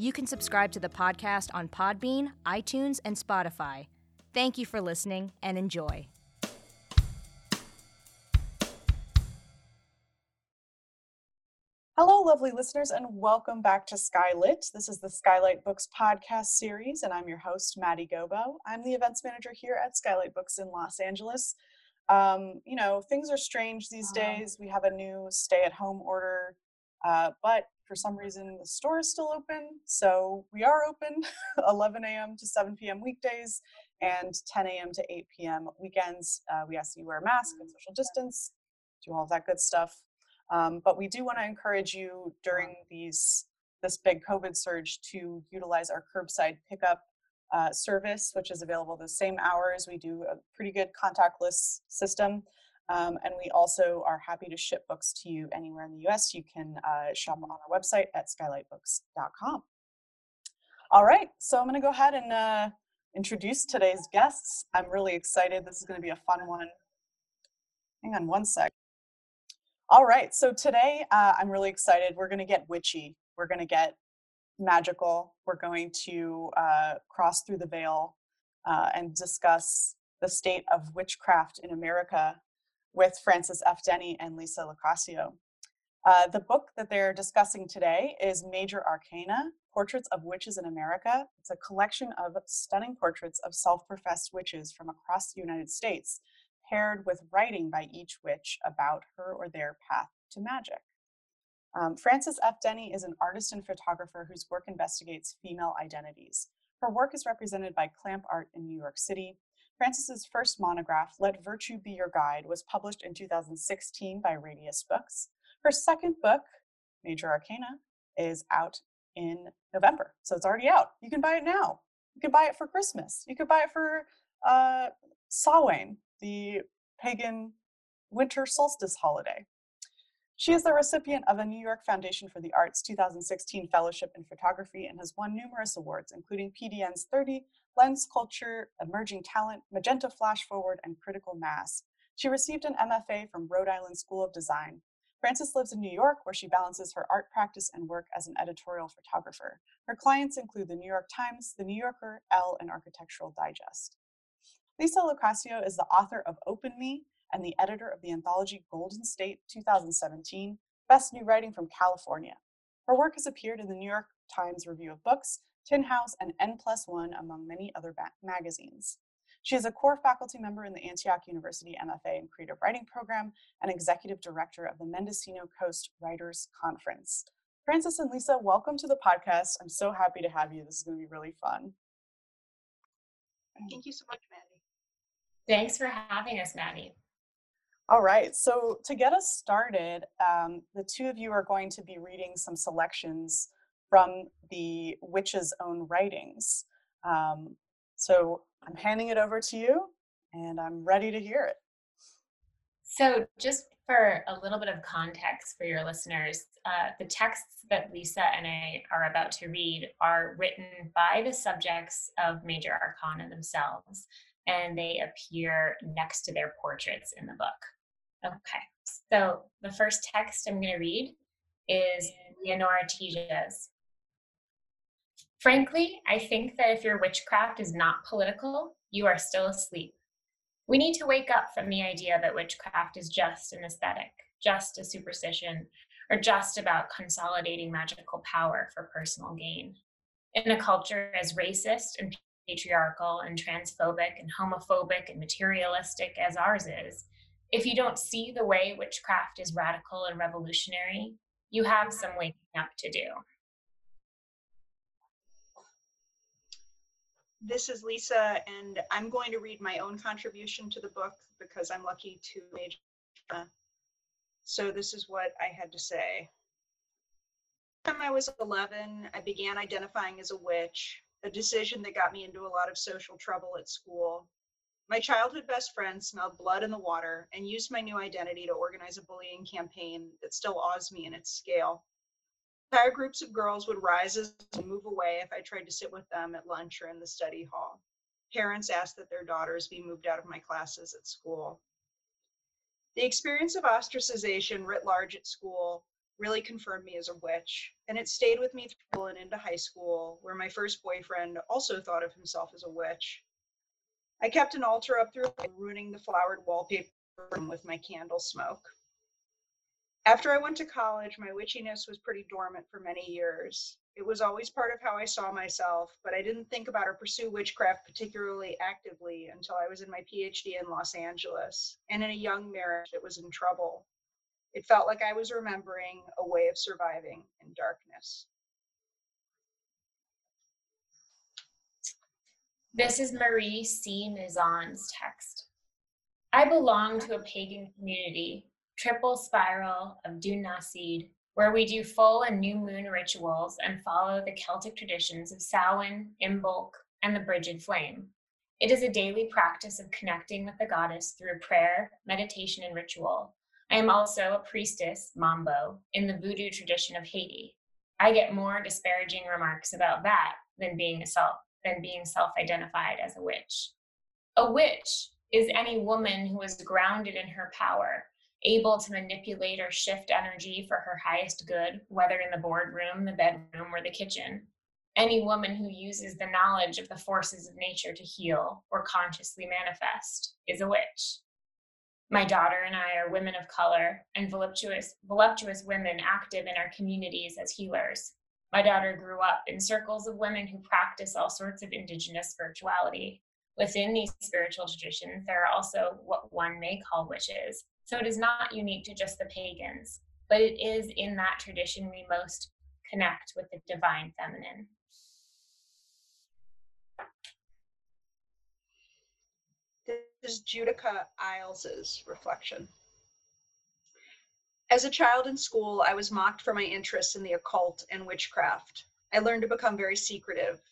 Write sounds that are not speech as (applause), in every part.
You can subscribe to the podcast on Podbean, iTunes, and Spotify. Thank you for listening and enjoy. Hello, lovely listeners, and welcome back to Skylit. This is the Skylight Books podcast series, and I'm your host, Maddie Gobo. I'm the events manager here at Skylight Books in Los Angeles. Um, you know, things are strange these days. We have a new stay at home order, uh, but for some reason, the store is still open. So we are open (laughs) 11 a.m. to 7 p.m. weekdays and 10 a.m. to 8 p.m. weekends. Uh, we ask you wear a mask and social distance, do all of that good stuff. Um, but we do want to encourage you during these this big COVID surge to utilize our curbside pickup uh, service, which is available the same hours. We do a pretty good contactless system. Um, and we also are happy to ship books to you anywhere in the US. You can uh, shop on our website at skylightbooks.com. All right, so I'm going to go ahead and uh, introduce today's guests. I'm really excited. This is going to be a fun one. Hang on one sec. All right, so today uh, I'm really excited. We're going to get witchy. We're going to get magical. We're going to uh, cross through the veil uh, and discuss the state of witchcraft in America with Frances F. Denny and Lisa Locascio. Uh, the book that they're discussing today is Major Arcana Portraits of Witches in America. It's a collection of stunning portraits of self professed witches from across the United States paired with writing by each witch about her or their path to magic. Um, Frances F. Denny is an artist and photographer whose work investigates female identities. Her work is represented by Clamp Art in New York City. Frances's first monograph, Let Virtue Be Your Guide, was published in 2016 by Radius Books. Her second book, Major Arcana, is out in November, so it's already out. You can buy it now. You can buy it for Christmas. You could buy it for uh, Samhain the pagan winter solstice holiday. She is the recipient of a New York Foundation for the Arts 2016 Fellowship in Photography and has won numerous awards, including PDN's 30, Lens Culture, Emerging Talent, Magenta Flash Forward, and Critical Mass. She received an MFA from Rhode Island School of Design. Frances lives in New York, where she balances her art practice and work as an editorial photographer. Her clients include the New York Times, the New Yorker, Elle, and Architectural Digest. Lisa Locascio is the author of Open Me and the editor of the anthology Golden State 2017, Best New Writing from California. Her work has appeared in the New York Times Review of Books, Tin House, and N Plus One, among many other magazines. She is a core faculty member in the Antioch University MFA in Creative Writing Program and executive director of the Mendocino Coast Writers Conference. Frances and Lisa, welcome to the podcast. I'm so happy to have you. This is going to be really fun. Thank you so much, Maddie. Thanks for having us, Maddie. All right, so to get us started, um, the two of you are going to be reading some selections from the witch's own writings. Um, so I'm handing it over to you and I'm ready to hear it. So, just for a little bit of context for your listeners, uh, the texts that Lisa and I are about to read are written by the subjects of Major Arcana themselves and they appear next to their portraits in the book. Okay, so the first text I'm going to read is Leonora Tija's. Frankly, I think that if your witchcraft is not political, you are still asleep. We need to wake up from the idea that witchcraft is just an aesthetic, just a superstition, or just about consolidating magical power for personal gain. In a culture as racist and patriarchal and transphobic and homophobic and materialistic as ours is, if you don't see the way witchcraft is radical and revolutionary, you have some waking up to do. This is Lisa, and I'm going to read my own contribution to the book because I'm lucky to major. So this is what I had to say. When I was 11, I began identifying as a witch, a decision that got me into a lot of social trouble at school. My childhood best friend smelled blood in the water and used my new identity to organize a bullying campaign that still awes me in its scale. Entire groups of girls would rise and move away if I tried to sit with them at lunch or in the study hall. Parents asked that their daughters be moved out of my classes at school. The experience of ostracization writ large at school really confirmed me as a witch, and it stayed with me through and into high school, where my first boyfriend also thought of himself as a witch. I kept an altar up through ruining the flowered wallpaper with my candle smoke. After I went to college, my witchiness was pretty dormant for many years. It was always part of how I saw myself, but I didn't think about or pursue witchcraft particularly actively until I was in my PhD in Los Angeles and in a young marriage that was in trouble. It felt like I was remembering a way of surviving in darkness. This is Marie C. Mizon's text. I belong to a pagan community, triple spiral of Dunasid, where we do full and new moon rituals and follow the Celtic traditions of Samhain, Imbolc, and the Brigid Flame. It is a daily practice of connecting with the goddess through prayer, meditation, and ritual, I am also a priestess, Mambo, in the voodoo tradition of Haiti. I get more disparaging remarks about that than being a self than being self-identified as a witch. A witch is any woman who is grounded in her power, able to manipulate or shift energy for her highest good, whether in the boardroom, the bedroom, or the kitchen. Any woman who uses the knowledge of the forces of nature to heal or consciously manifest is a witch. My daughter and I are women of color and voluptuous, voluptuous women active in our communities as healers. My daughter grew up in circles of women who practice all sorts of indigenous spirituality. Within these spiritual traditions, there are also what one may call witches. So it is not unique to just the pagans, but it is in that tradition we most connect with the divine feminine. This is Judika Illes's reflection. As a child in school, I was mocked for my interest in the occult and witchcraft. I learned to become very secretive.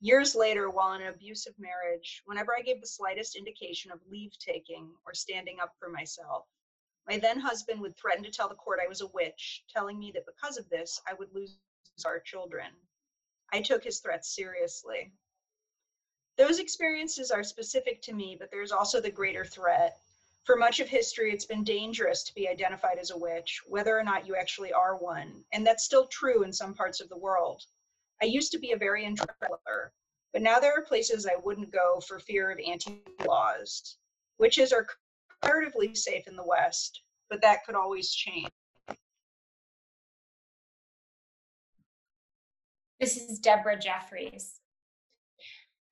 Years later, while in an abusive marriage, whenever I gave the slightest indication of leave taking or standing up for myself, my then husband would threaten to tell the court I was a witch, telling me that because of this, I would lose our children. I took his threats seriously. Those experiences are specific to me, but there's also the greater threat. For much of history, it's been dangerous to be identified as a witch, whether or not you actually are one. And that's still true in some parts of the world. I used to be a very traveler, but now there are places I wouldn't go for fear of anti laws. Witches are comparatively safe in the West, but that could always change. This is Deborah Jeffries.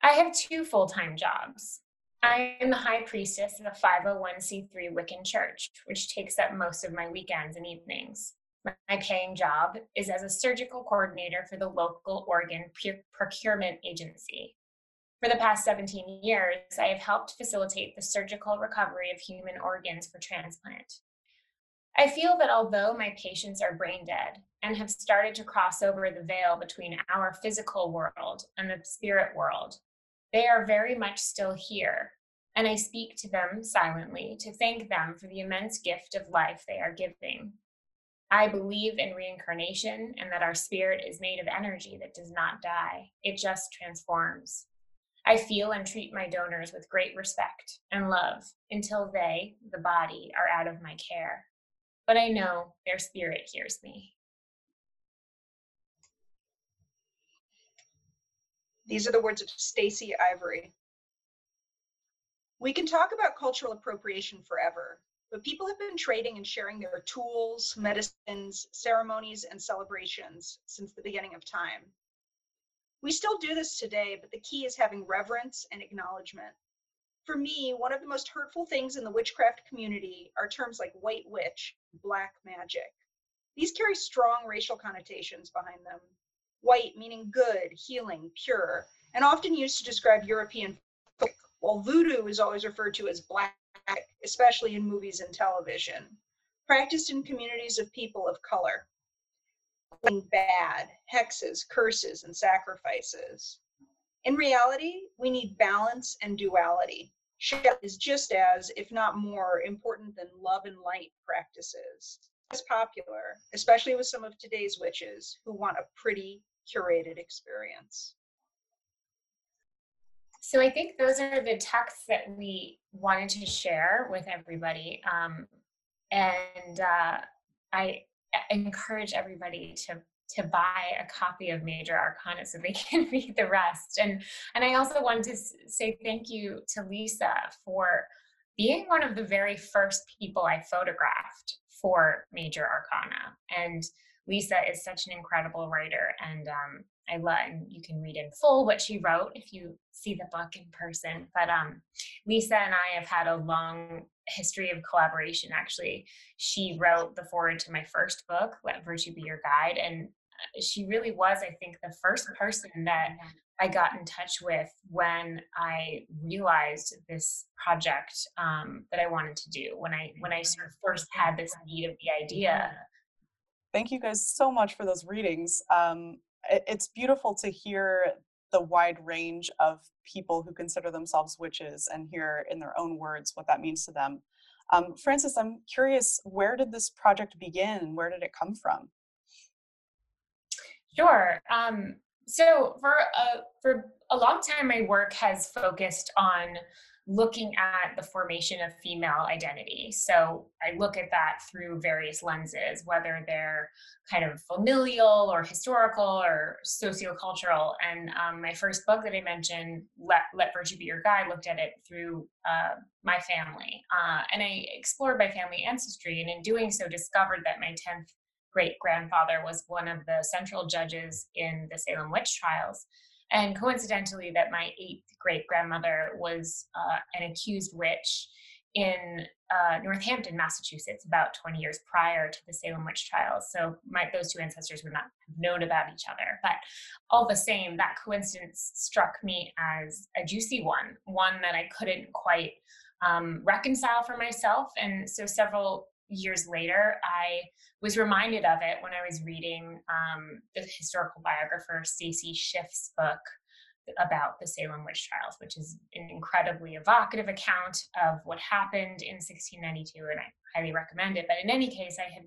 I have two full time jobs. I am the high priestess of a 501c3 Wiccan church, which takes up most of my weekends and evenings. My paying job is as a surgical coordinator for the local organ procurement agency. For the past 17 years, I have helped facilitate the surgical recovery of human organs for transplant. I feel that although my patients are brain dead and have started to cross over the veil between our physical world and the spirit world, they are very much still here, and I speak to them silently to thank them for the immense gift of life they are giving. I believe in reincarnation and that our spirit is made of energy that does not die, it just transforms. I feel and treat my donors with great respect and love until they, the body, are out of my care. But I know their spirit hears me. These are the words of Stacy Ivory. We can talk about cultural appropriation forever, but people have been trading and sharing their tools, medicines, ceremonies, and celebrations since the beginning of time. We still do this today, but the key is having reverence and acknowledgement. For me, one of the most hurtful things in the witchcraft community are terms like white witch, black magic. These carry strong racial connotations behind them. White meaning good, healing, pure, and often used to describe European folk, while voodoo is always referred to as black, especially in movies and television, practiced in communities of people of color. Bad, hexes, curses, and sacrifices. In reality, we need balance and duality. Shit is just as, if not more, important than love and light practices. It's popular, especially with some of today's witches who want a pretty curated experience. So I think those are the texts that we wanted to share with everybody. Um, and uh, I encourage everybody to to buy a copy of Major Arcana so they (laughs) can read the rest. And and I also wanted to say thank you to Lisa for being one of the very first people I photographed for Major Arcana. And Lisa is such an incredible writer, and um, I love. And you can read in full what she wrote if you see the book in person. But um, Lisa and I have had a long history of collaboration. Actually, she wrote the foreword to my first book, "Let Virtue Be Your Guide," and uh, she really was, I think, the first person that I got in touch with when I realized this project um, that I wanted to do. When I when I sort of first had this need of the idea. Thank you guys so much for those readings. Um, it, it's beautiful to hear the wide range of people who consider themselves witches and hear in their own words what that means to them. Um, Frances, I'm curious, where did this project begin? Where did it come from? Sure. Um, so for a, for a long time, my work has focused on looking at the formation of female identity. So I look at that through various lenses, whether they're kind of familial or historical or sociocultural. And um, my first book that I mentioned, Let, Let Virtue Be Your Guide, looked at it through uh, my family. Uh, and I explored my family ancestry, and in doing so, discovered that my 10th great grandfather was one of the central judges in the Salem witch trials. And coincidentally, that my eighth great grandmother was uh, an accused witch in uh, Northampton, Massachusetts, about 20 years prior to the Salem witch trials. So my, those two ancestors would not have known about each other. But all the same, that coincidence struck me as a juicy one, one that I couldn't quite um, reconcile for myself. And so several years later, I was reminded of it when I was reading um, the historical biographer Stacy Schiff's book about the Salem witch trials, which is an incredibly evocative account of what happened in 1692, and I highly recommend it. But in any case, I had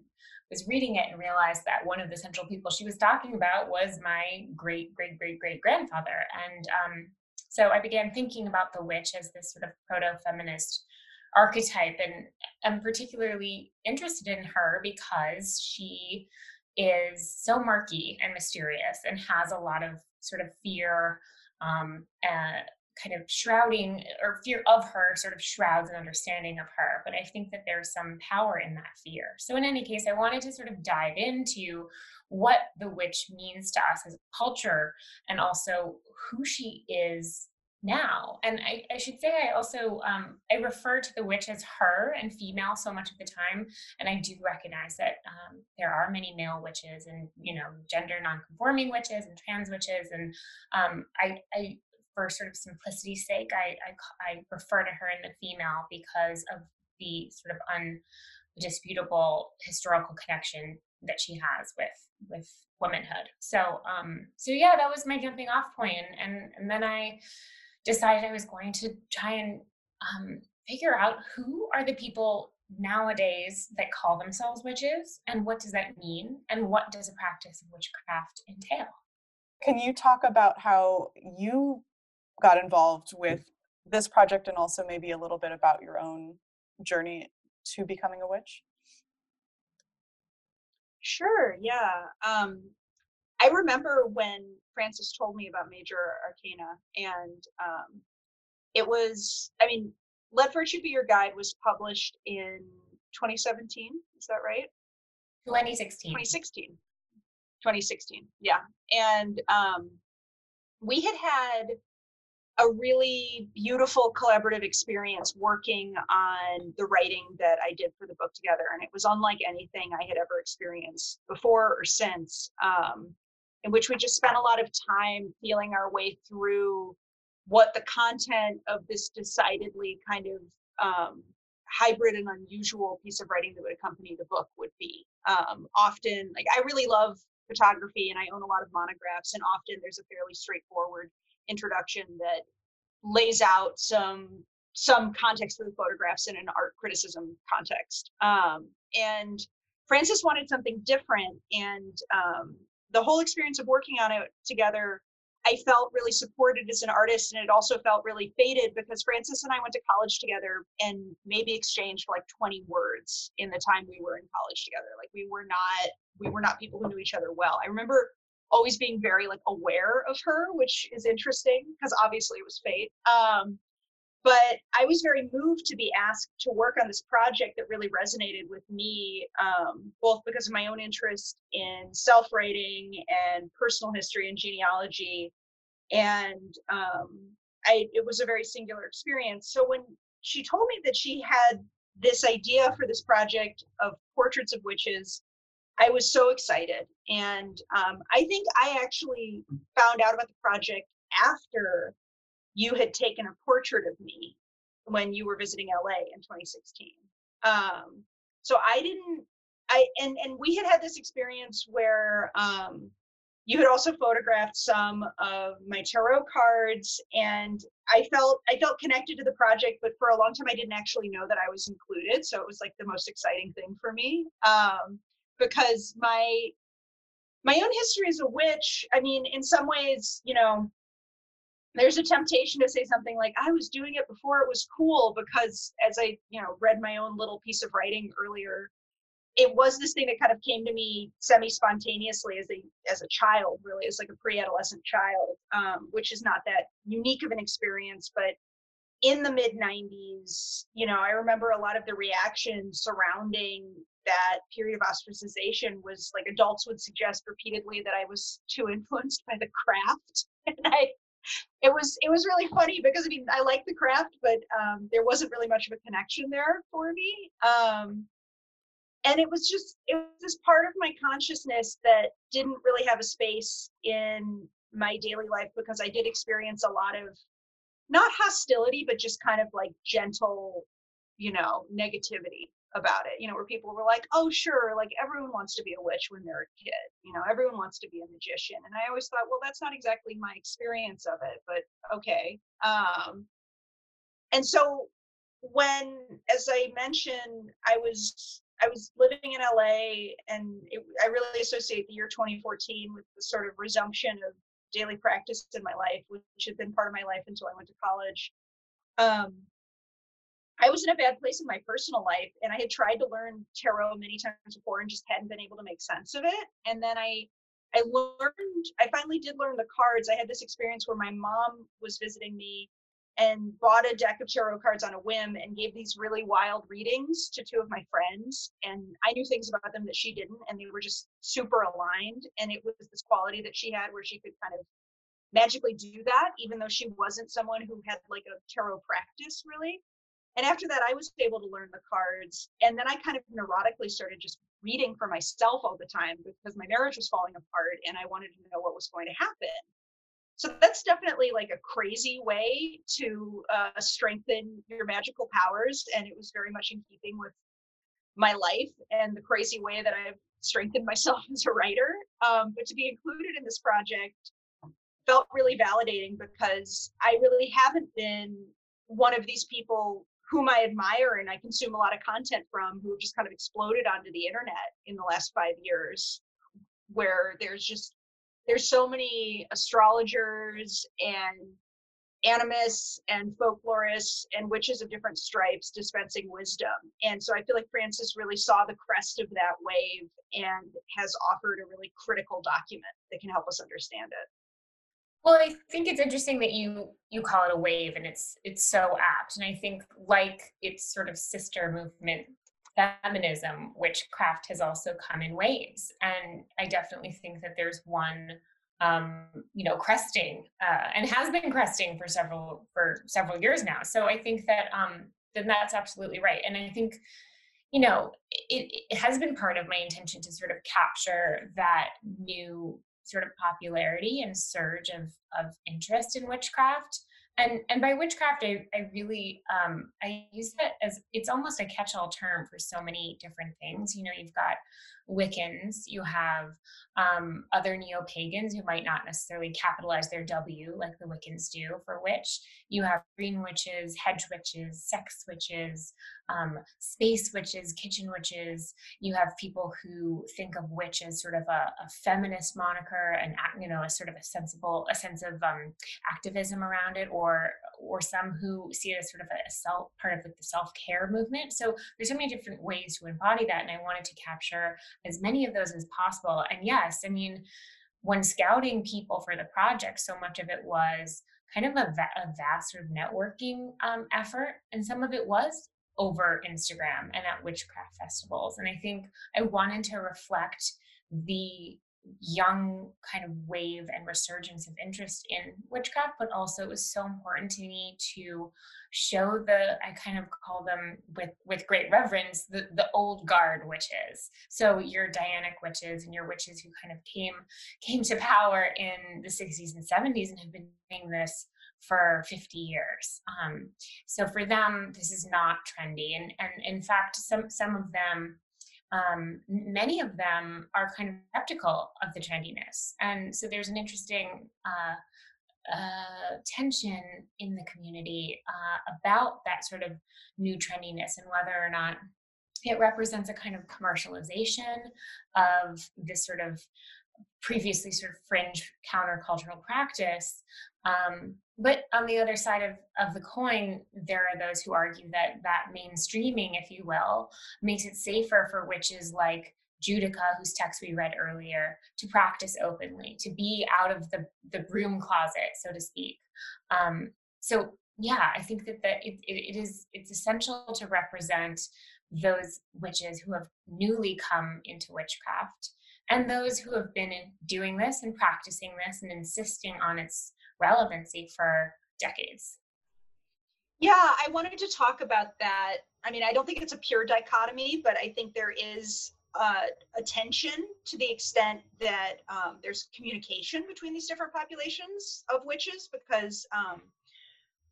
was reading it and realized that one of the central people she was talking about was my great great great great grandfather, and um, so I began thinking about the witch as this sort of proto feminist archetype and i'm particularly interested in her because she is so murky and mysterious and has a lot of sort of fear um, uh, kind of shrouding or fear of her sort of shrouds an understanding of her but i think that there's some power in that fear. So in any case i wanted to sort of dive into what the witch means to us as a culture and also who she is now. And I, I should say, I also um, I refer to the witch as her and female so much of the time, and I do recognize that um, there are many male witches and you know gender nonconforming witches and trans witches, and um, I, I for sort of simplicity's sake, I, I I refer to her in the female because of the sort of undisputable historical connection that she has with with womanhood. So um so yeah, that was my jumping off point and and, and then I decided I was going to try and um, figure out who are the people nowadays that call themselves witches and what does that mean and what does a practice of witchcraft entail. Can you talk about how you got involved with this project and also maybe a little bit about your own journey to becoming a witch? Sure, yeah. Um, I remember when Frances told me about Major Arcana, and um, it was, I mean, Let Virtue Be Your Guide was published in 2017. Is that right? 2016. 2016. 2016. Yeah. And um, we had had a really beautiful collaborative experience working on the writing that I did for the book together. And it was unlike anything I had ever experienced before or since, um, in which we just spent a lot of time feeling our way through what the content of this decidedly kind of um, hybrid and unusual piece of writing that would accompany the book would be. Um, often, like I really love photography and I own a lot of monographs, and often there's a fairly straightforward introduction that lays out some some context for the photographs in an art criticism context. Um, and Frances wanted something different, and um, the whole experience of working on it together, I felt really supported as an artist, and it also felt really fated because Frances and I went to college together and maybe exchanged like 20 words in the time we were in college together. Like we were not we were not people who knew each other well. I remember always being very like aware of her, which is interesting because obviously it was fate. Um, but I was very moved to be asked to work on this project that really resonated with me, um, both because of my own interest in self writing and personal history and genealogy. And um, I, it was a very singular experience. So when she told me that she had this idea for this project of portraits of witches, I was so excited. And um, I think I actually found out about the project after you had taken a portrait of me when you were visiting LA in 2016. Um, so I didn't, I, and, and we had had this experience where um, you had also photographed some of my tarot cards and I felt, I felt connected to the project, but for a long time I didn't actually know that I was included. So it was like the most exciting thing for me. Um, because my my own history as a witch i mean in some ways you know there's a temptation to say something like i was doing it before it was cool because as i you know read my own little piece of writing earlier it was this thing that kind of came to me semi spontaneously as a as a child really as like a pre-adolescent child um, which is not that unique of an experience but in the mid 90s you know i remember a lot of the reaction surrounding that period of ostracization was like adults would suggest repeatedly that I was too (laughs) influenced by the craft. (laughs) And I it was it was really funny because I mean I like the craft, but um, there wasn't really much of a connection there for me. Um, and it was just it was this part of my consciousness that didn't really have a space in my daily life because I did experience a lot of not hostility, but just kind of like gentle, you know, negativity about it, you know, where people were like, oh, sure, like everyone wants to be a witch when they're a kid, you know, everyone wants to be a magician. And I always thought, well, that's not exactly my experience of it, but okay. Um, and so when, as I mentioned, I was I was living in LA, and it, I really associate the year 2014 with the sort of resumption of daily practice in my life, which had been part of my life until I went to college. Um, I was in a bad place in my personal life and I had tried to learn tarot many times before and just hadn't been able to make sense of it. And then I I learned I finally did learn the cards. I had this experience where my mom was visiting me and bought a deck of tarot cards on a whim and gave these really wild readings to two of my friends and I knew things about them that she didn't and they were just super aligned and it was this quality that she had where she could kind of magically do that even though she wasn't someone who had like a tarot practice really and after that, I was able to learn the cards. And then I kind of neurotically started just reading for myself all the time because my marriage was falling apart and I wanted to know what was going to happen. So that's definitely like a crazy way to uh, strengthen your magical powers. And it was very much in keeping with my life and the crazy way that I've strengthened myself (laughs) as a writer. Um, but to be included in this project felt really validating because I really haven't been one of these people whom I admire and I consume a lot of content from who just kind of exploded onto the internet in the last five years, where there's just there's so many astrologers and animists and folklorists and witches of different stripes dispensing wisdom. And so I feel like Frances really saw the crest of that wave and has offered a really critical document that can help us understand it. Well, I think it's interesting that you you call it a wave, and it's it's so apt. And I think like its sort of sister movement, feminism, witchcraft has also come in waves. And I definitely think that there's one um, you know, cresting uh, and has been cresting for several for several years now. So I think that um, then that's absolutely right. And I think, you know, it, it has been part of my intention to sort of capture that new sort of popularity and surge of of interest in witchcraft. And and by witchcraft i, I really um, i use it as it's almost a catch-all term for so many different things. You know you've got Wiccans, you have um, other neo pagans who might not necessarily capitalize their W like the Wiccans do for witch. You have green witches, hedge witches, sex witches, um, space witches, kitchen witches. You have people who think of witch as sort of a, a feminist moniker and you know a sort of a sensible a sense of um, activism around it, or or some who see it as sort of a self part of like the self care movement. So there's so many different ways to embody that, and I wanted to capture as many of those as possible. And yes, I mean, when scouting people for the project, so much of it was kind of a, va- a vast sort of networking um, effort, and some of it was over Instagram and at witchcraft festivals. And I think I wanted to reflect the young kind of wave and resurgence of interest in witchcraft, but also it was so important to me to show the I kind of call them with with great reverence the the old guard witches. So your Dianic witches and your witches who kind of came came to power in the 60s and 70s and have been doing this for 50 years. Um, so for them, this is not trendy, and and in fact, some some of them um, many of them are kind of skeptical of the trendiness. And so there's an interesting uh, uh, tension in the community uh, about that sort of new trendiness and whether or not it represents a kind of commercialization of this sort of previously sort of fringe countercultural practice um, but on the other side of, of the coin, there are those who argue that that mainstreaming, if you will, makes it safer for witches like Judika, whose text we read earlier, to practice openly, to be out of the, the broom closet, so to speak. Um, so yeah, I think that, it, it, it is it's essential to represent those witches who have newly come into witchcraft and those who have been doing this and practicing this and insisting on its relevancy for decades. Yeah, I wanted to talk about that. I mean, I don't think it's a pure dichotomy, but I think there is uh, a tension to the extent that um, there's communication between these different populations of witches because um,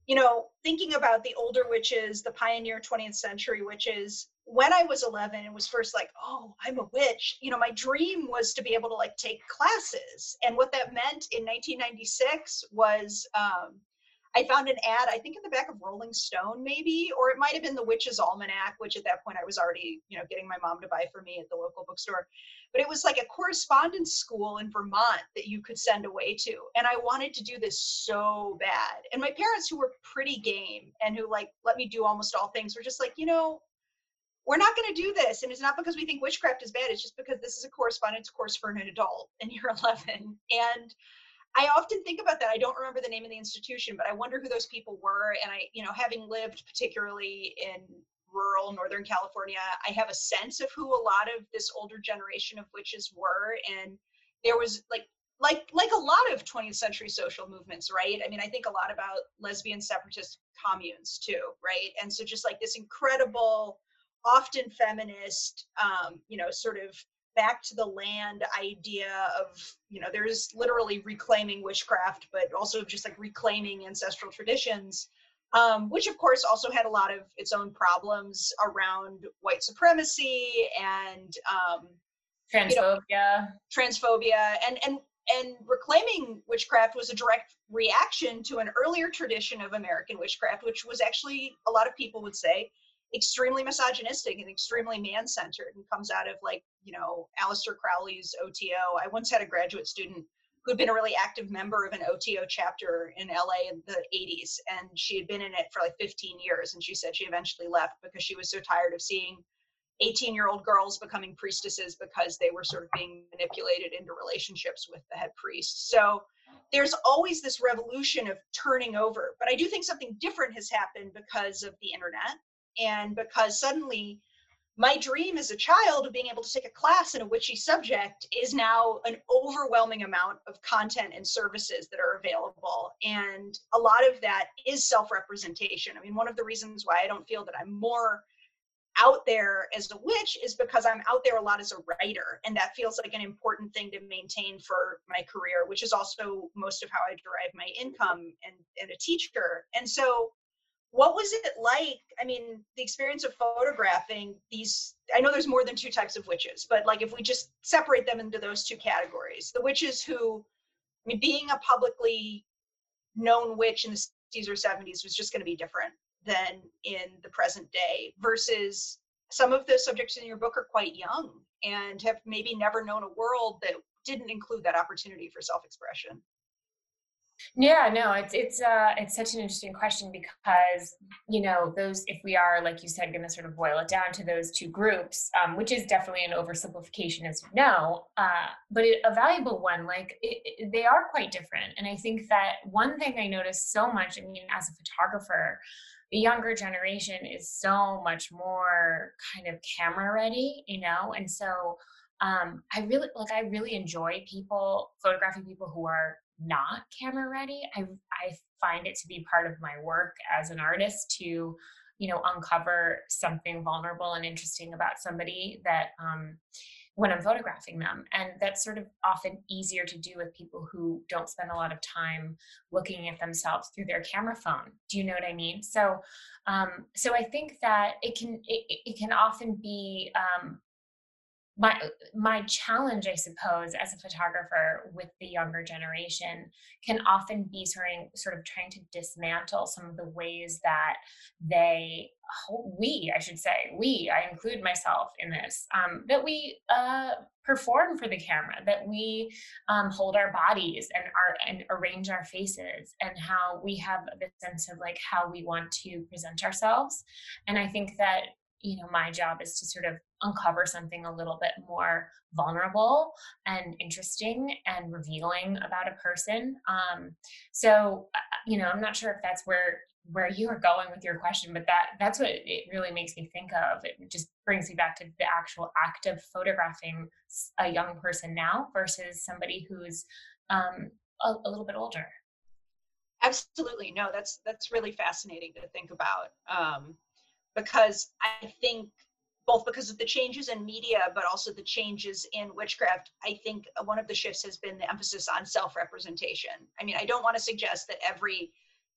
you know thinking about the older witches the pioneer 20th century witches when I was 11 and was first like, oh, I'm a witch, you know, my dream was to be able to like take classes. And what that meant in 1996 was um, I found an ad, I think in the back of Rolling Stone, maybe, or it might have been the Witch's Almanac, which at that point I was already, you know, getting my mom to buy for me at the local bookstore. But it was like a correspondence school in Vermont that you could send away to. And I wanted to do this so bad. And my parents, who were pretty game and who like let me do almost all things, were just like, you know, we're not going to do this. And it's not because we think witchcraft is bad. It's just because this is a correspondence course for an adult and you're (laughs) 11. And I often think about that. I don't remember the name of the institution, but I wonder who those people were. And I, you know, having lived particularly in rural Northern California, I have a sense of who a lot of this older generation of witches were. And there was like, like like a lot of 20th century social movements right i mean i think a lot about lesbian separatist communes too right and so just like this incredible often feminist, um, you know, sort of back to the land idea of, you know, there's literally reclaiming witchcraft, but also just like reclaiming ancestral traditions. Um, which of course also had a lot of its own problems around white supremacy and um, transphobia, you know, transphobia, and and and reclaiming witchcraft was a direct reaction to an earlier tradition of American witchcraft, which was actually a lot of people would say extremely misogynistic and extremely man-centered and comes out of like you know Aleister Crowley's OTO. I once had a graduate student who'd been a really active member of an OTO chapter in LA in the 80s and she had been in it for like 15 years and she said she eventually left because she was so tired of seeing 18 year old girls becoming priestesses because they were sort of being manipulated into relationships with the head priest. So there's always this revolution of turning over. But I do think something different has happened because of the internet and because suddenly my dream as a child of being able to take a class in a witchy subject is now an overwhelming amount of content and services that are available. And a lot of that is self representation. I mean, one of the reasons why I don't feel that I'm more out there as a witch is because I'm out there a lot as a writer. And that feels like an important thing to maintain for my career, which is also most of how I derive my income and, and a teacher. And so what was it like? I mean the experience of photographing these i know there's more than two types of witches but like if we just separate them into those two categories the witches who i mean being a publicly known witch in the 60s or 70s was just going to be different than in the present day versus some of the subjects in your book are quite young and have maybe never known a world that didn't include that opportunity for self-expression yeah, no, it's it's uh it's such an interesting question because you know those if we are like you said going to sort of boil it down to those two groups, um, which is definitely an oversimplification as you know, uh, but it, a valuable one. Like it, it, they are quite different, and I think that one thing I noticed so much. I mean, as a photographer, the younger generation is so much more kind of camera ready, you know, and so um, I really like I really enjoy people photographing people who are not camera ready. I I find it to be part of my work as an artist to, you know, uncover something vulnerable and interesting about somebody that um, when I'm photographing them. And that's sort of often easier to do with people who don't spend a lot of time looking at themselves through their camera phone. Do you know what I mean? So, um, so I think that it can it, it can often be um, my my challenge i suppose as a photographer with the younger generation can often be sort of, sort of trying to dismantle some of the ways that they we i should say we i include myself in this um, that we uh, perform for the camera that we um, hold our bodies and our and arrange our faces and how we have this sense of like how we want to present ourselves. And i think that you know my job is to sort of uncover something a little bit more vulnerable and interesting and revealing about a person. Um, so uh, you know i'm not sure if that's where where you are going with your question but that that's what it really makes me think of. It just brings me back to the actual act of photographing a young person now versus somebody who's um, a, a little bit older. Absolutely. No that's that's really fascinating to think about um, because I think both because of the changes in media, but also the changes in witchcraft, I think one of the shifts has been the emphasis on self representation. I mean, I don't want to suggest that every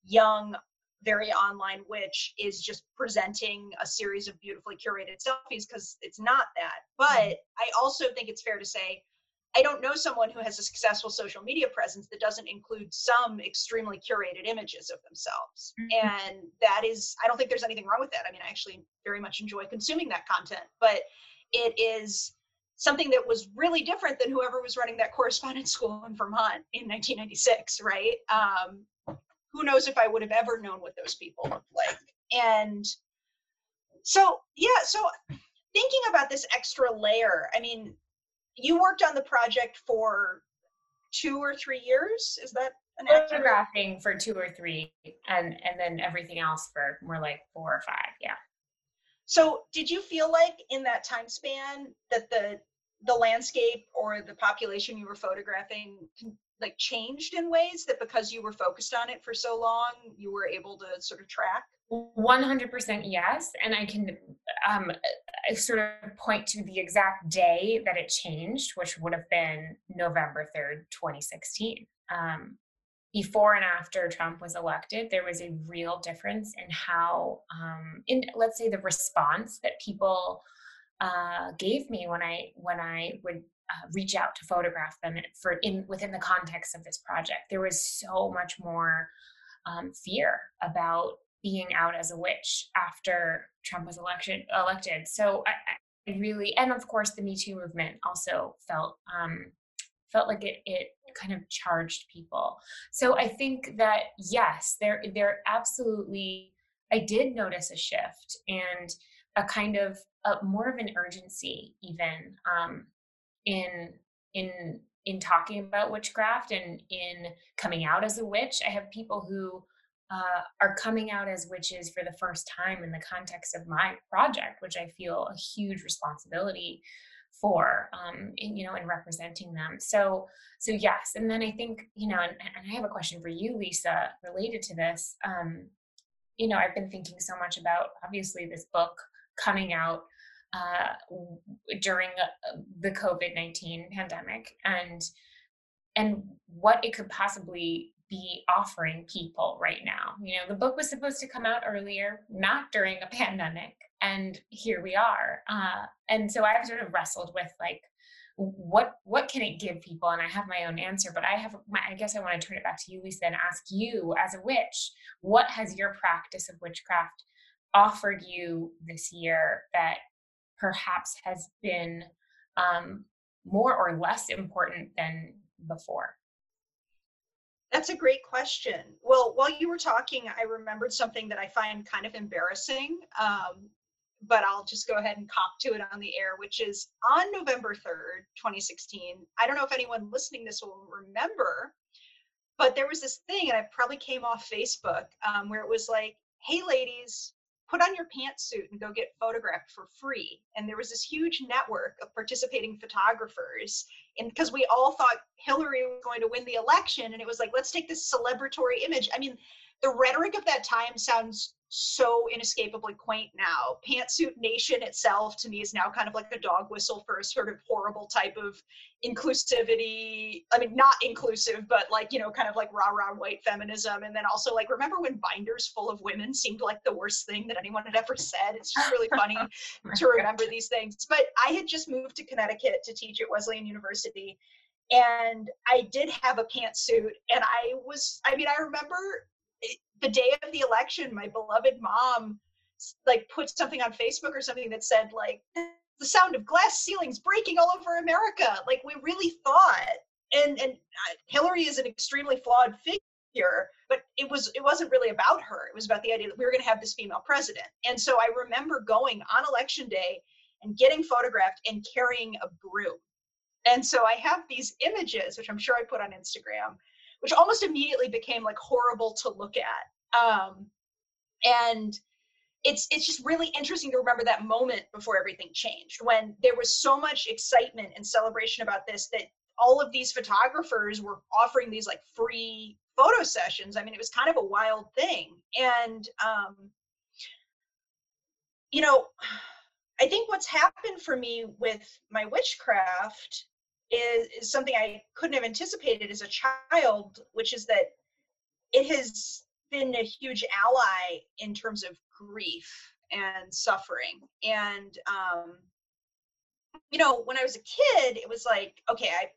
young, very online witch is just presenting a series of beautifully curated selfies because it's not that. But mm-hmm. I also think it's fair to say I don't know someone who has a successful social media presence that doesn't include some extremely curated images of themselves. Mm-hmm. And that is, I don't think there's anything wrong with that. I mean, I actually very much enjoy consuming that content, but it is something that was really different than whoever was running that correspondence school in Vermont in 1996, right? Um, who knows if I would have ever known what those people looked like. And so, yeah, so thinking about this extra layer, I mean, you worked on the project for two or three years is that an photographing for two or three and and then everything else for more like four or five yeah. So did you feel like in that time span that the the landscape or the population you were photographing like changed in ways that because you were focused on it for so long you were able to sort of track? 100% yes and i can um, sort of point to the exact day that it changed which would have been november 3rd 2016 um, before and after trump was elected there was a real difference in how um, in let's say the response that people uh, gave me when i when i would uh, reach out to photograph them for in within the context of this project there was so much more um, fear about being out as a witch after Trump was election elected. So I, I really, and of course, the Me Too movement also felt um, felt like it it kind of charged people. So I think that yes, there there absolutely I did notice a shift and a kind of a, more of an urgency even um, in in in talking about witchcraft and in coming out as a witch. I have people who uh, are coming out as witches for the first time in the context of my project, which I feel a huge responsibility for, um, in, you know, in representing them. So, so yes. And then I think, you know, and, and I have a question for you, Lisa, related to this. Um, you know, I've been thinking so much about obviously this book coming out uh, during uh, the COVID nineteen pandemic, and and what it could possibly be offering people right now. You know, the book was supposed to come out earlier, not during a (laughs) pandemic, and here we are. Uh, and so I've sort of wrestled with like, what what can it give people? And I have my own answer, but I have my, I guess I want to turn it back to you, Lisa, and ask you as a witch, what has your practice of witchcraft offered you this year that perhaps has been um, more or less important than before? That's a great question. Well, while you were talking, I remembered something that I find kind of embarrassing, um, but I'll just go ahead and cop to it on the air, which is on November 3rd, 2016. I don't know if anyone listening this will remember, but there was this thing, and I probably came off Facebook, um, where it was like, hey, ladies, put on your pantsuit and go get photographed for free. And there was this huge network of participating photographers. And because we all thought Hillary was going to win the election, and it was like, let's take this celebratory image. I mean, the rhetoric of that time sounds so inescapably quaint now. Pantsuit Nation itself to me is now kind of like a dog whistle for a sort of horrible type of inclusivity. I mean, not inclusive, but like, you know, kind of like rah rah white feminism. And then also, like, remember when binders full of women seemed like the worst thing that anyone had ever said? It's just really funny (laughs) oh to remember these things. But I had just moved to Connecticut to teach at Wesleyan University. And I did have a pantsuit, and I was, I mean, I remember the day of the election, my beloved mom like put something on Facebook or something that said like the sound of glass ceilings breaking all over America. Like we really thought, and and uh, Hillary is an extremely flawed figure, but it was it wasn't really about her. It was about the idea that we were going to have this female president. And so I remember going on election day and getting photographed and carrying a broom. And so I have these images, which I'm sure I put on Instagram, which almost immediately became like horrible to look at. Um, and it's it's just really interesting to remember that moment before everything changed when there was so much excitement and celebration about this that all of these photographers were offering these like free photo sessions. I mean, it was kind of a wild thing. And um, you know, I think what's happened for me with my witchcraft is, is something I couldn't have anticipated as a child, which is that it has been a huge ally in terms of grief and suffering. And um, you know, when I was a kid, it was like, okay, I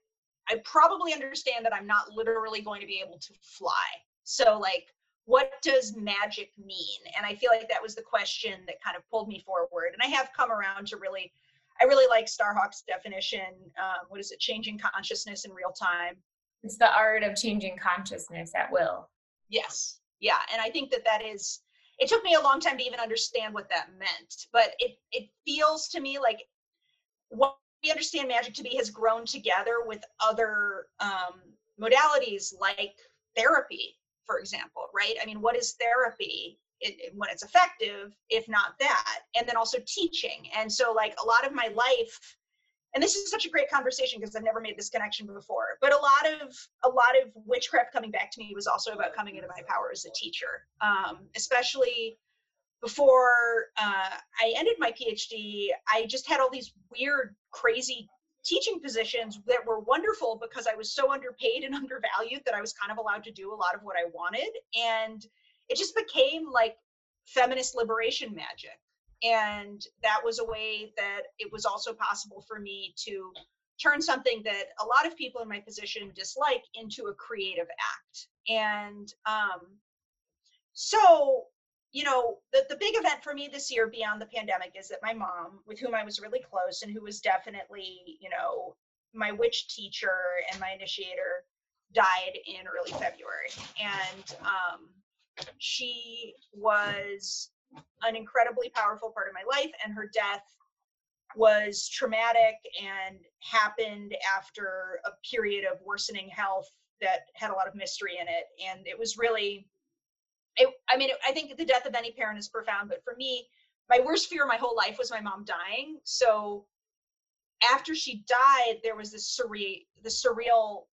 I probably understand that I'm not literally going to be able to fly. So like what does magic mean? And I feel like that was the question that kind of pulled me forward. And I have come around to really I really like Starhawk's definition. Um, what is it? Changing consciousness in real time. It's the art of changing consciousness at will. Yes. Yeah. And I think that that is, it took me a long time to even understand what that meant, but it, it feels to me like what we understand magic to be has grown together with other um, modalities like therapy, for example, right? I mean, what is therapy? It, when it's effective if not that and then also teaching. And so like a lot of my life and this is such a great conversation because i've never made this connection before but a lot of a lot of witchcraft coming back to me was also about coming into my power as a teacher. Um, especially before uh, i ended my phd i just had all these weird crazy teaching positions that were wonderful because i was so underpaid and (laughs) undervalued that i was kind of allowed to do a lot of what i wanted. And it just became like feminist liberation magic. And that was a way that it was also possible for me to turn something that a lot of people in my position dislike into a creative act. And um, so you know the, the big event for me this year beyond the pandemic is that my mom with whom i was really close and who was definitely you know my witch teacher and my initiator died in early february. And um, she was an incredibly powerful part of my life, and her death was traumatic and happened after a period of worsening health that had a lot of mystery in it. And it was really, it, I mean, I think the death of any parent is profound, but for me, my worst fear my whole life was my mom dying. So after she died, there was this surreal, the surreal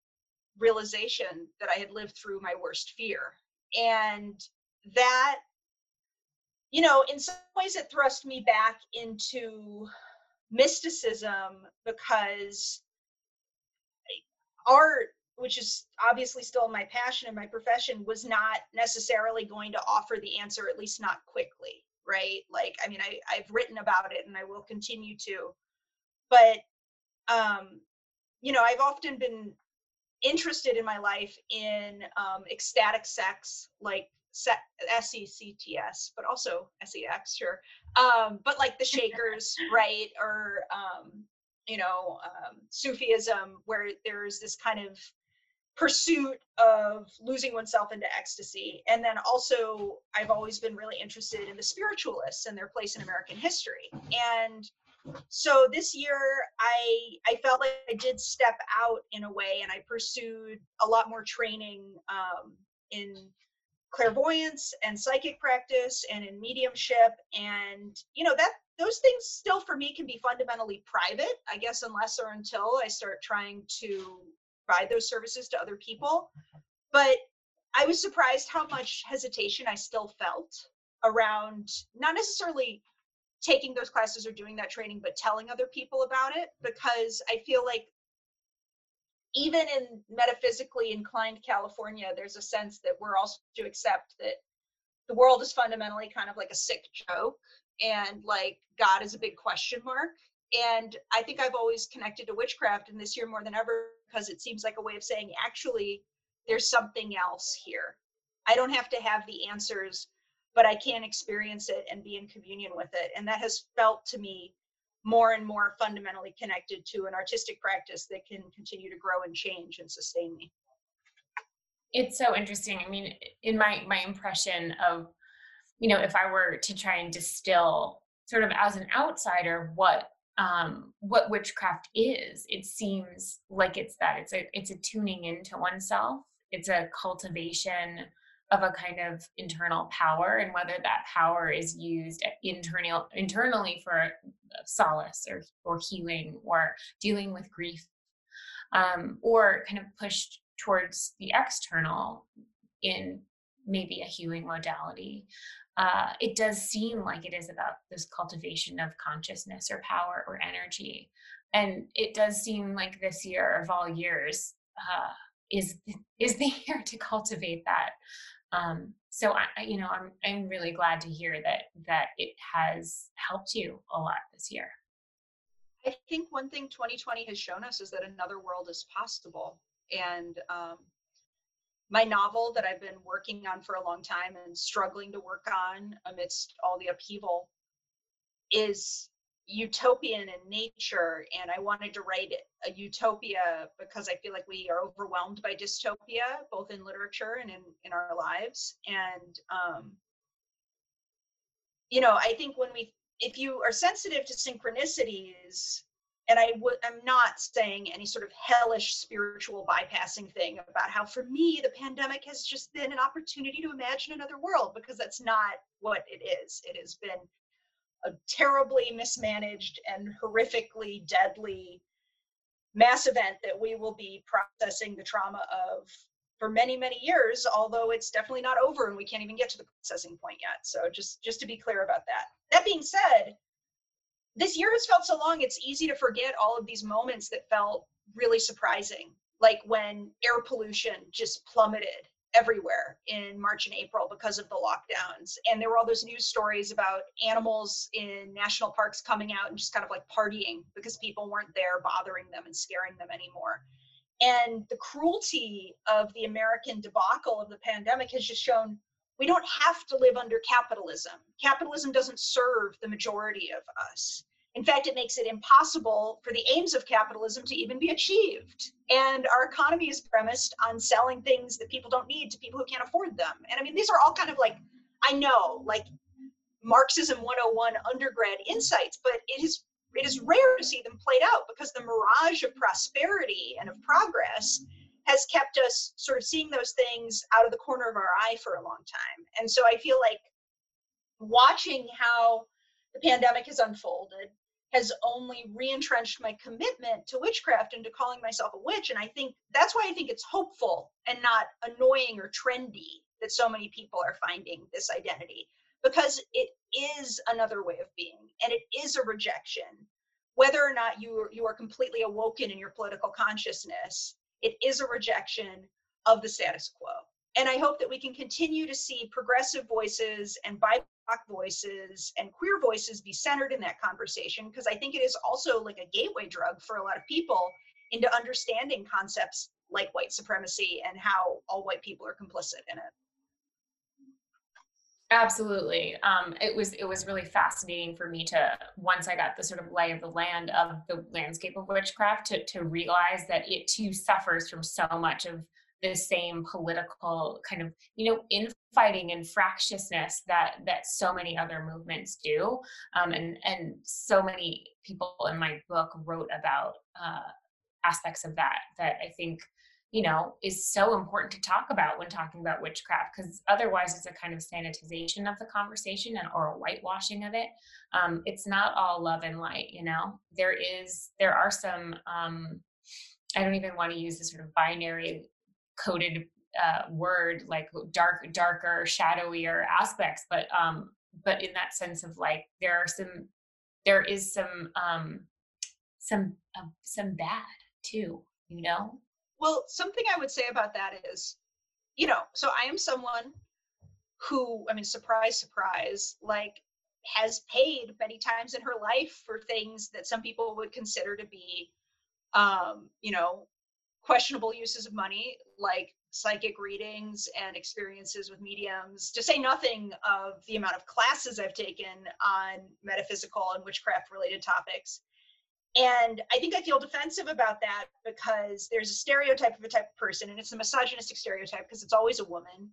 realization that I had lived through my worst fear. And that, you know, in some ways it thrust me back into mysticism because art which is obviously still my passion and my profession was not necessarily going to offer the answer at least not quickly right? Like i mean I, i've written about it and i will continue to but um you know i've often been interested in my life in um, ecstatic sex like s-e-c-t-s but also s-e-x sure um but like the shakers (laughs) right or um you know um, sufism where there's this kind of pursuit of losing oneself into ecstasy. And then also, I've always been really interested in the spiritualists and their place in American history. And so this year, I I felt like I did step out in a way, and I pursued a lot more training um, in clairvoyance and psychic practice and in mediumship and you know that those things still for me can be fundamentally private i guess unless or until i start trying to provide those services to other people. But I was surprised how much hesitation I still felt around not necessarily taking those classes or doing that training, but telling other people about it because I feel like even in metaphysically inclined California, there's a sense that we're also to accept that the world is fundamentally kind of like a sick joke and like God is a big question mark. And I think I've always connected to witchcraft, and this year more than ever, because it seems like a way of saying actually there's something else here i don't have to have the answers but i can experience it and be in communion with it and that has felt to me more and more fundamentally connected to an artistic practice that can continue to grow and change and sustain me it's so interesting i mean in my my impression of you know if i were to try and distill sort of as an outsider what um, what witchcraft is. It seems like it's that. It's a it's a tuning into oneself. It's a cultivation of a kind of internal power, and whether that power is used internal internally for solace or or healing or dealing with grief, um, or kind of pushed towards the external in maybe a healing modality uh, it does seem like it is about this cultivation of consciousness or power or energy. And it does seem like this year of all years uh, is is the (laughs) year to cultivate that. Um, so I, you know, I'm I'm really glad to hear that that it has helped you a lot this year. I think one thing 2020 has shown us is that another world is possible, and um, my novel that I've been working on for a long time and struggling to work on amidst all the upheaval is utopian in nature and i wanted to write a utopia because i feel like we are overwhelmed by dystopia both in literature and in, in our lives and um, you know i think when we if you are sensitive to synchronicities and I I'm not saying any sort of hellish spiritual bypassing thing about how, for me, the pandemic has just been an opportunity to imagine another world because that's not what it is. It has been a terribly mismanaged and horrifically deadly mass event that we will be processing the trauma of for many many years although it's definitely not over and we can't even get to the processing point yet. So just just to be clear about that. That being said this year has felt so long, it's easy to forget all of these moments that felt really surprising, like when air pollution just plummeted everywhere in March and April because of the lockdowns. And there were all those news stories about animals in national parks coming out and just kind of like partying because people weren't there bothering them and scaring them anymore. And the cruelty of the American debacle of the pandemic has just shown we don't have to live under capitalism. Capitalism doesn't serve the majority of us. In fact, it makes it impossible for the aims of capitalism to even be achieved. And our economy is premised on selling things that people don't need to people who can't afford them. And I mean, these are all kind of like, I know, like Marxism 101 undergrad insights, but it is it is rare to see them played out because the mirage of prosperity and of progress has kept us sort of seeing those things out of the corner of our eye for a long time. And so I feel like watching how the pandemic has unfolded has only reentrenched my commitment to witchcraft and to calling myself a witch. And I think that's why I think it's hopeful and not annoying or trendy that so many people are finding this identity because it is another way of being and it is a rejection whether or not you you are completely awoken in your political consciousness it is a rejection of the status quo and i hope that we can continue to see progressive voices and voices and queer voices be centered in that conversation because i think it is also like a gateway drug for a lot of people into understanding concepts like white supremacy and how all white people are complicit in it Absolutely. Um, it was it was really fascinating for me to once I got the sort of lay of the land of the landscape of witchcraft to to realize that it too suffers from so much of the same political kind of you know infighting and fractiousness that that so many other movements do. Um, and and so many people in my book wrote about uh, aspects of that that I think you know is so important to talk about when talking about witchcraft because otherwise it's a kind of sanitization of the conversation and or a whitewashing of it. Um, it's not all love and light you know? There is there are some um, i don't even want to use the sort of binary coded uh, word like dark darker shadowier aspects but um but in that sense of like there are some there is some um some uh, some bad too you know? Well, something I would say about that is, you know, so I am someone who, I mean, surprise, surprise, like has paid many times in her life for things that some people would consider to be, um, you know, questionable uses of money, like psychic readings and experiences with mediums, to say nothing of the amount of classes I've taken on metaphysical and witchcraft related topics. And I think I feel defensive about that because there's a stereotype of a type of person, and it's a misogynistic stereotype because it's always a woman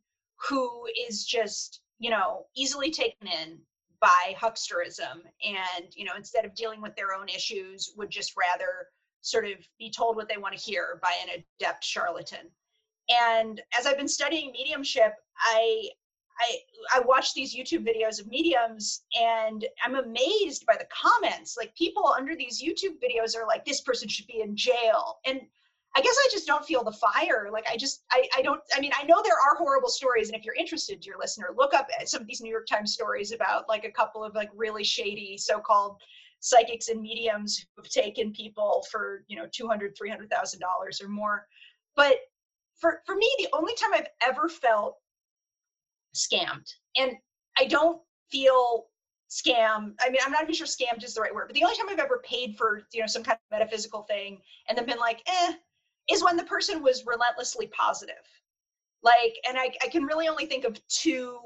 who is just, you know, easily taken in by hucksterism and, you know, instead of dealing with their own issues, would just rather sort of be told what they want to hear by an adept charlatan. And as I've been studying mediumship, I I I watch these YouTube videos of mediums and I'm amazed by the comments. Like people under these YouTube videos are like, this person should be in jail. And I guess I just don't feel the fire. Like I just I, I don't I mean I know there are horrible stories and if you're interested, dear listener, look up some of these New York Times stories about like a couple of like really shady so-called psychics and mediums who've taken people for you know 200 300000 dollars or more but for for me the only time i've ever felt scammed. And I don't feel scam. I mean, I'm not even sure scammed is the right word, but the only time I've ever paid for, you know, some kind of metaphysical thing and then been like, eh, is when the person was relentlessly positive. Like, and I, I can really only think of two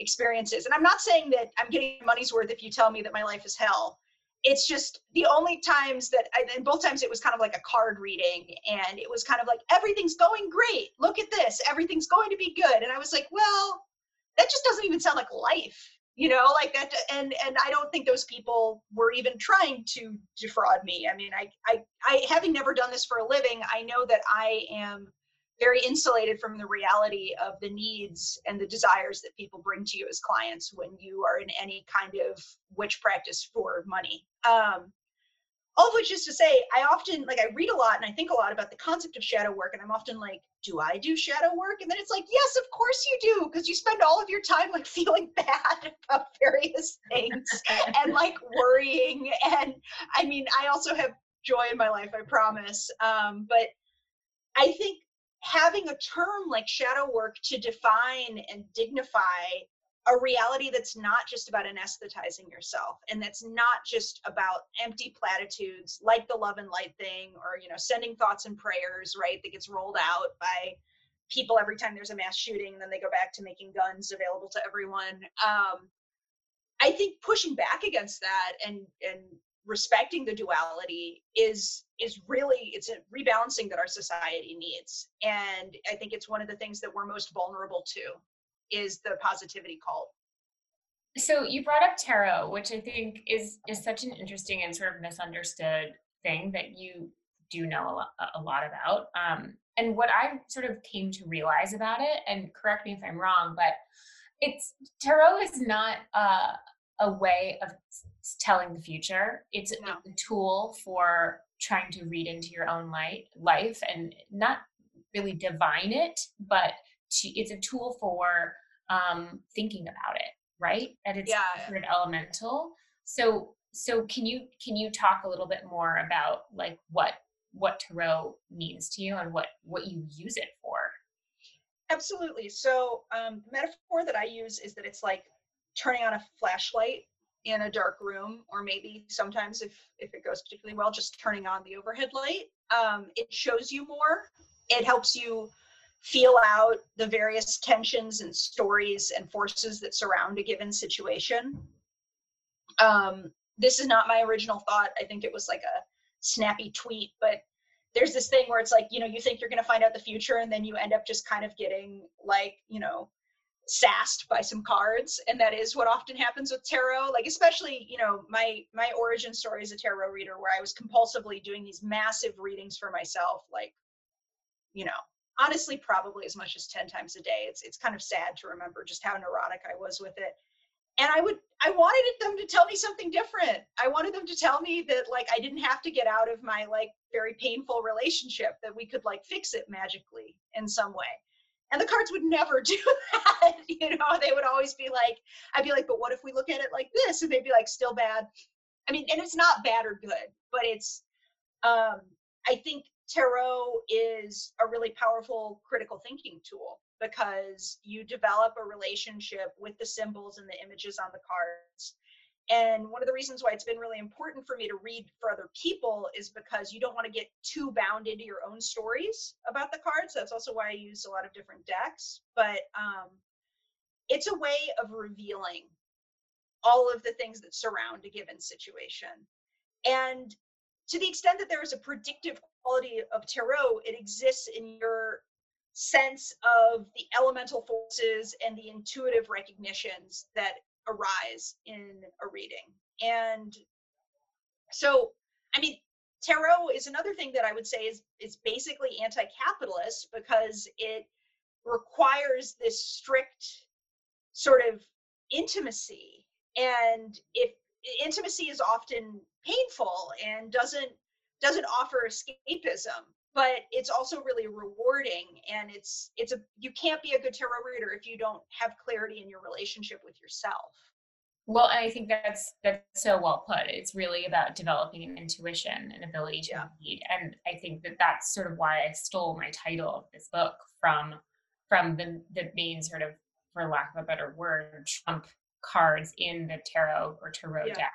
experiences. And I'm not saying that I'm getting money's worth if you tell me that my life is hell. It's just the only times that I, and both times it was kind of like a card reading and it was kind of like, everything's going great. Look at this. Everything's going to be good. And I was like, well, that just doesn't even sound like life you know like that and and i don't think those people were even trying to defraud me i mean i i, I having never done this for a living i know that i am very insulated from the reality of the needs and the desires that people bring to you as clients when you are in any kind of witch practice for money. Um, all of which is to say i often like i read a lot and i think a lot about the concept of shadow work and i'm often like do i do shadow work? And then it's like yes of course you do because you spend all of your time like (laughs) feeling bad about various things and (laughs) like worrying. And i mean i also have joy in my life i promise. Um, but i think having a term like shadow work to define and dignify a reality that's not just about anesthetizing yourself and that's not just about empty platitudes like the love and light thing or you know sending thoughts and prayers right that gets rolled out by people every time there's a mass shooting and then they go back to making guns available to everyone. Um, i think pushing back against that and and respecting the duality is is really it's a rebalancing that our society needs and i think it's one of the things that we're most vulnerable to is the positivity cult. So you brought up tarot, which I think is is such an interesting and sort of misunderstood thing that you do know a lot, a lot about. Um, and what I sort of came to realize about it, and correct me if I'm wrong, but it's tarot is not uh, a way of telling the future. It's a tool for trying to read into your own light, life and not really divine it, but to, it's a tool for um, thinking about it, right? That it's Yeah. of elemental. So so can you can you talk a little bit more about like what what tarot means to you and what what you use it for? Absolutely. So um, the metaphor that I use is that it's like turning on a flashlight in a dark room, or maybe sometimes if if it goes particularly well, just turning on the overhead light. Um, it shows you more. It helps you feel out the various tensions and stories and forces that surround a given situation. Um, this is not my original thought. I think it was like a snappy tweet, but there's this thing where it's like you know you think you're going to find out the future and then you end up just kind of getting like you know sassed by some cards and that is what often happens with tarot like especially you know my my origin story as a tarot reader where i was compulsively doing these massive readings for myself like you know honestly probably as much as 10 times a day. It's it's kind of sad to remember just how neurotic i was with it. And i would i wanted them to tell me something different. I wanted them to tell me that like i didn't have to get out of my like very painful relationship that we could like fix it magically in some way and the cards would never do (laughs) that you know? They would always be like i'd be like but what if we look at it like this? And they'd be like still bad. I mean and it's not bad or good but it's um i think tarot is a really powerful critical thinking tool because you develop a relationship with the symbols and the images on the cards and one of the reasons why it's been really important for me to read for other people is because you don't want to get too bound into your own stories about the cards. That's also why I use a lot of different decks. But um, it's a way of revealing all of the things that surround a given situation. And to the extent that there is a predictive quality of tarot, it exists in your sense of the elemental forces and the intuitive recognitions that arise in a reading. And so, I mean, tarot is another thing that I would say is is basically anti-capitalist because it requires this strict sort of intimacy and if intimacy is often painful and doesn't doesn't offer escapism but it's also really rewarding and it's it's a you can't be a good tarot reader if you don't have clarity in your relationship with yourself Well, I think that's that's so well put. It's really about developing an intuition and ability to Yeah. read, and I think that that's sort of why I stole my title of this book from from the the main sort of, for lack of a better word, trump cards in the tarot or tarot Yeah. deck,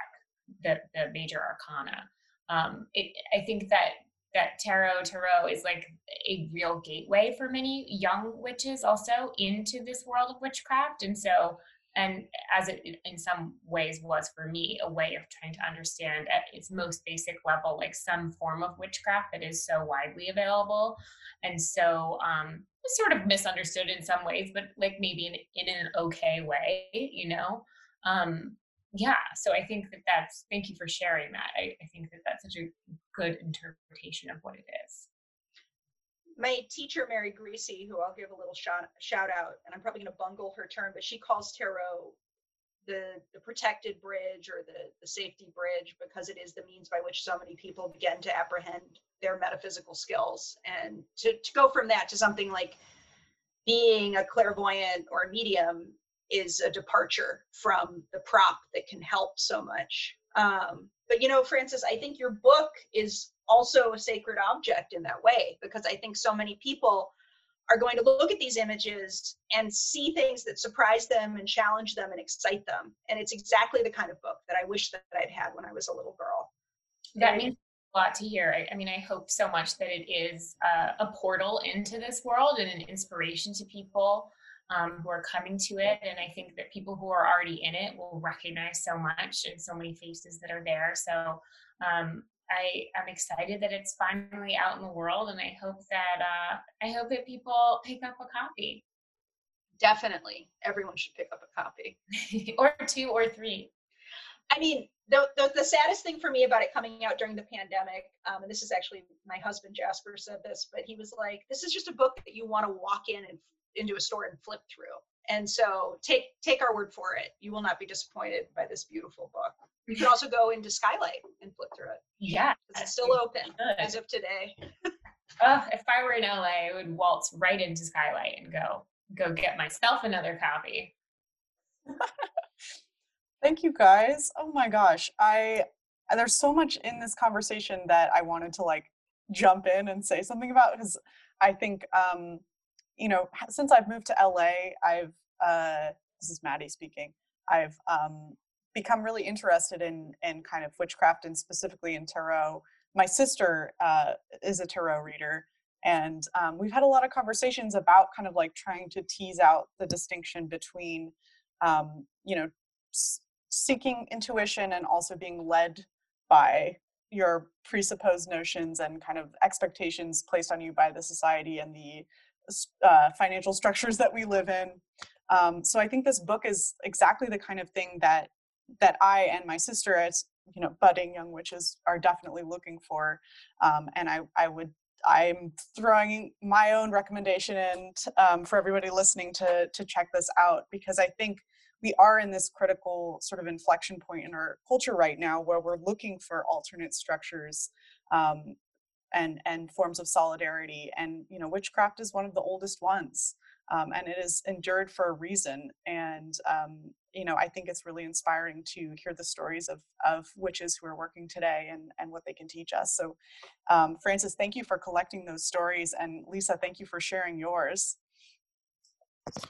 the the major arcana. Um, it, I think that that tarot tarot is like a real gateway for many young witches also into this world of witchcraft, and so and as it in- some ways was for me a way of trying to understand at its most basic level like some form of witchcraft that is so widely available. And so um sort of misunderstood in some ways but like maybe in, in an okay way you know? Um yeah. So i think that that's thank you for sharing that. I, I think that that's such a good interpretation of what it is. My teacher mary greasy who i'll give a little shout, shout out and i'm probably going to bungle her term but she calls tarot the the protected bridge or the the safety bridge because it is the means by which so many people begin to apprehend their metaphysical skills. And to, to go from that to something like being a clairvoyant or a medium is a departure from the prop that can help so much um, but you know frances i think your book is also a sacred object in that way because i think so many people are going to look at these images and see things that surprise them and challenge them and excite them. And it's exactly the kind of book that i wish that i'd had when i was a little girl. That means a lot to hear. I, I mean, I hope so much that it is uh, a portal into this world and an inspiration to people um, who are coming to it. And I think that people who are already in it will recognize so much and so many faces that are there. So um, I am excited that it's finally out in the world, and I hope that uh, I hope that people pick up a copy definitely everyone should pick up a copy (laughs) or two or three. I mean, the, the, the saddest thing for me about it coming out during the pandemic, um, and this is actually my husband Jasper said this, but he was like, "This is just a book that you want to walk in and into a store and flip through." And so take take our word for it. You will not be disappointed by this beautiful book. You can also go into Skylight and flip through it. Yeah, it's still open as of today. oh, if I were in LA, I would waltz right into Skylight and go go get myself another copy. (laughs) Thank you guys. Oh my gosh. I there's so much in this conversation that I wanted to like jump in and say something about because I think um you know since I've moved to LA, I've uh this is Maddie speaking. I've um become really interested in in kind of witchcraft and specifically in tarot. My sister uh is a tarot reader and um, we've had a lot of conversations about kind of like trying to tease out the distinction between um, you know seeking intuition and also being led by your presupposed notions and kind of expectations placed on you by the society and the uh, financial structures that we live in. Um, so I think this book is exactly the kind of thing that that I and my sister, as you know, budding young witches, are definitely looking for. Um, and I, I would, I'm throwing my own recommendation in um, for everybody listening to to check this out because I think we are in this critical sort of inflection point in our culture right now where we're looking for alternate structures um, and and forms of solidarity and you know witchcraft is one of the oldest ones um, and it is endured for a reason and um, you know i think it's really inspiring to hear the stories of of witches who are working today and and what they can teach us so um, frances thank you for collecting those stories and lisa thank you for sharing yours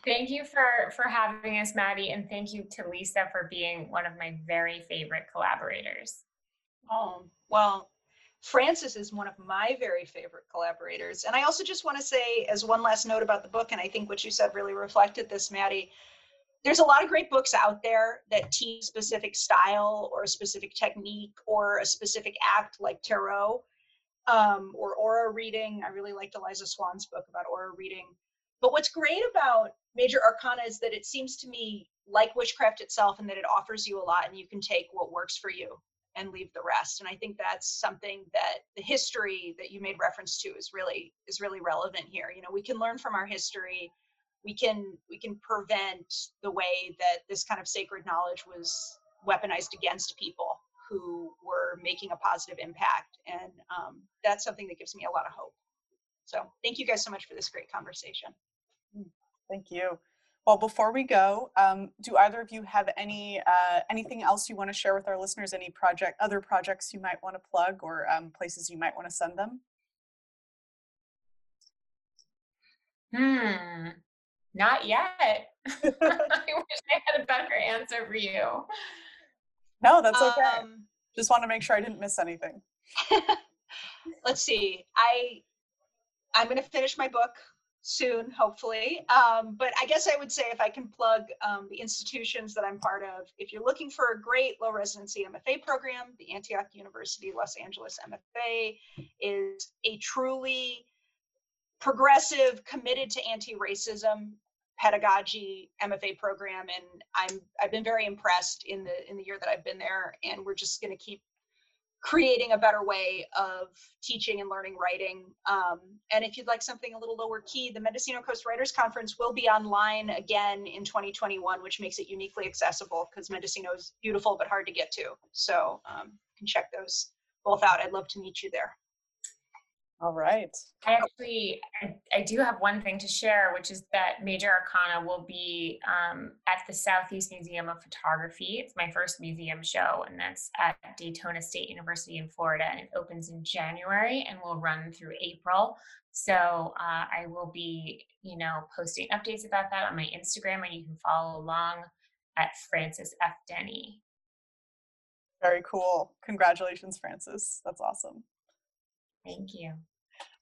Thank you for for having us, Maddie, and thank you to Lisa for being one of my very favorite collaborators. Oh, well, Frances is one of my very favorite collaborators. And I also just want to say, as one last note about the book, and I think what you said really reflected this, Maddie, there's a lot of great books out there that teach specific style or a specific technique or a specific act like tarot um, or aura reading. I really liked Eliza Swann's book about aura reading. But what's great about Major Arcana is that it seems to me like witchcraft itself and that it offers you a lot and you can take what works for you and leave the rest. And I think that's something that the history that you made reference to is really is really relevant here. You know, we can learn from our history. We can we can prevent the way that this kind of sacred knowledge was weaponized against people who were making a positive impact. And um, that's something that gives me a lot of hope. So thank you guys so much for this great conversation. Mm, thank you. Well, before we go, um, do either of you have any uh, anything else you want to share with our listeners? Any project, other projects you might want to plug, or um, places you might want to send them? Hmm, not yet. (laughs) (laughs) I wish I had a better answer for you. No, that's okay. Um, Just want to make sure I didn't miss anything. (laughs) let's see. I I'm going to finish my book soon, hopefully. Um, but I guess I would say if I can plug um, the institutions that I'm part of, if you're looking for a great low residency MFA program, the Antioch University Los Angeles MFA is a truly progressive, committed to anti-racism pedagogy MFA program, and I'm I've been very impressed in the in the year that I've been there, and we're just going to keep creating a better way of teaching and learning writing. Um, and if you'd like something a little lower key, the Mendocino Coast Writers Conference will be online again in 2021, which makes it uniquely accessible because Mendocino is beautiful but hard to get to. So um, you can check those both out. I'd love to meet you there. All right. I actually, I, I, do have one thing to share, which is that Major Arcana will be um, at the Southeast Museum of Photography. It's my first museum show, and that's at Daytona State University in Florida, and it opens in January and will run through April. So uh, I will be, you know, posting updates about that on my Instagram, and you can follow along at Frances F. Denny. Very cool. Congratulations, Frances. That's awesome. Thank you.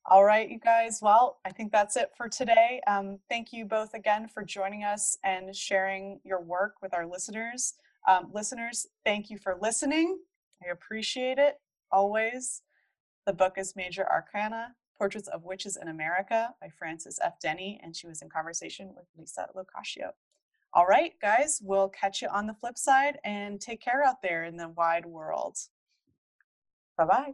All right, you guys. Well, I think that's it for today. Um, thank you both again for joining us and sharing your work with our listeners. Um, listeners, thank you for listening. I appreciate it always. The book is Major Arcana Portraits of Witches in America by Frances F. Denny, and she was in conversation with Lisa Locascio. All right, guys, we'll catch you on the flip side and take care out there in the wide world. Bye bye.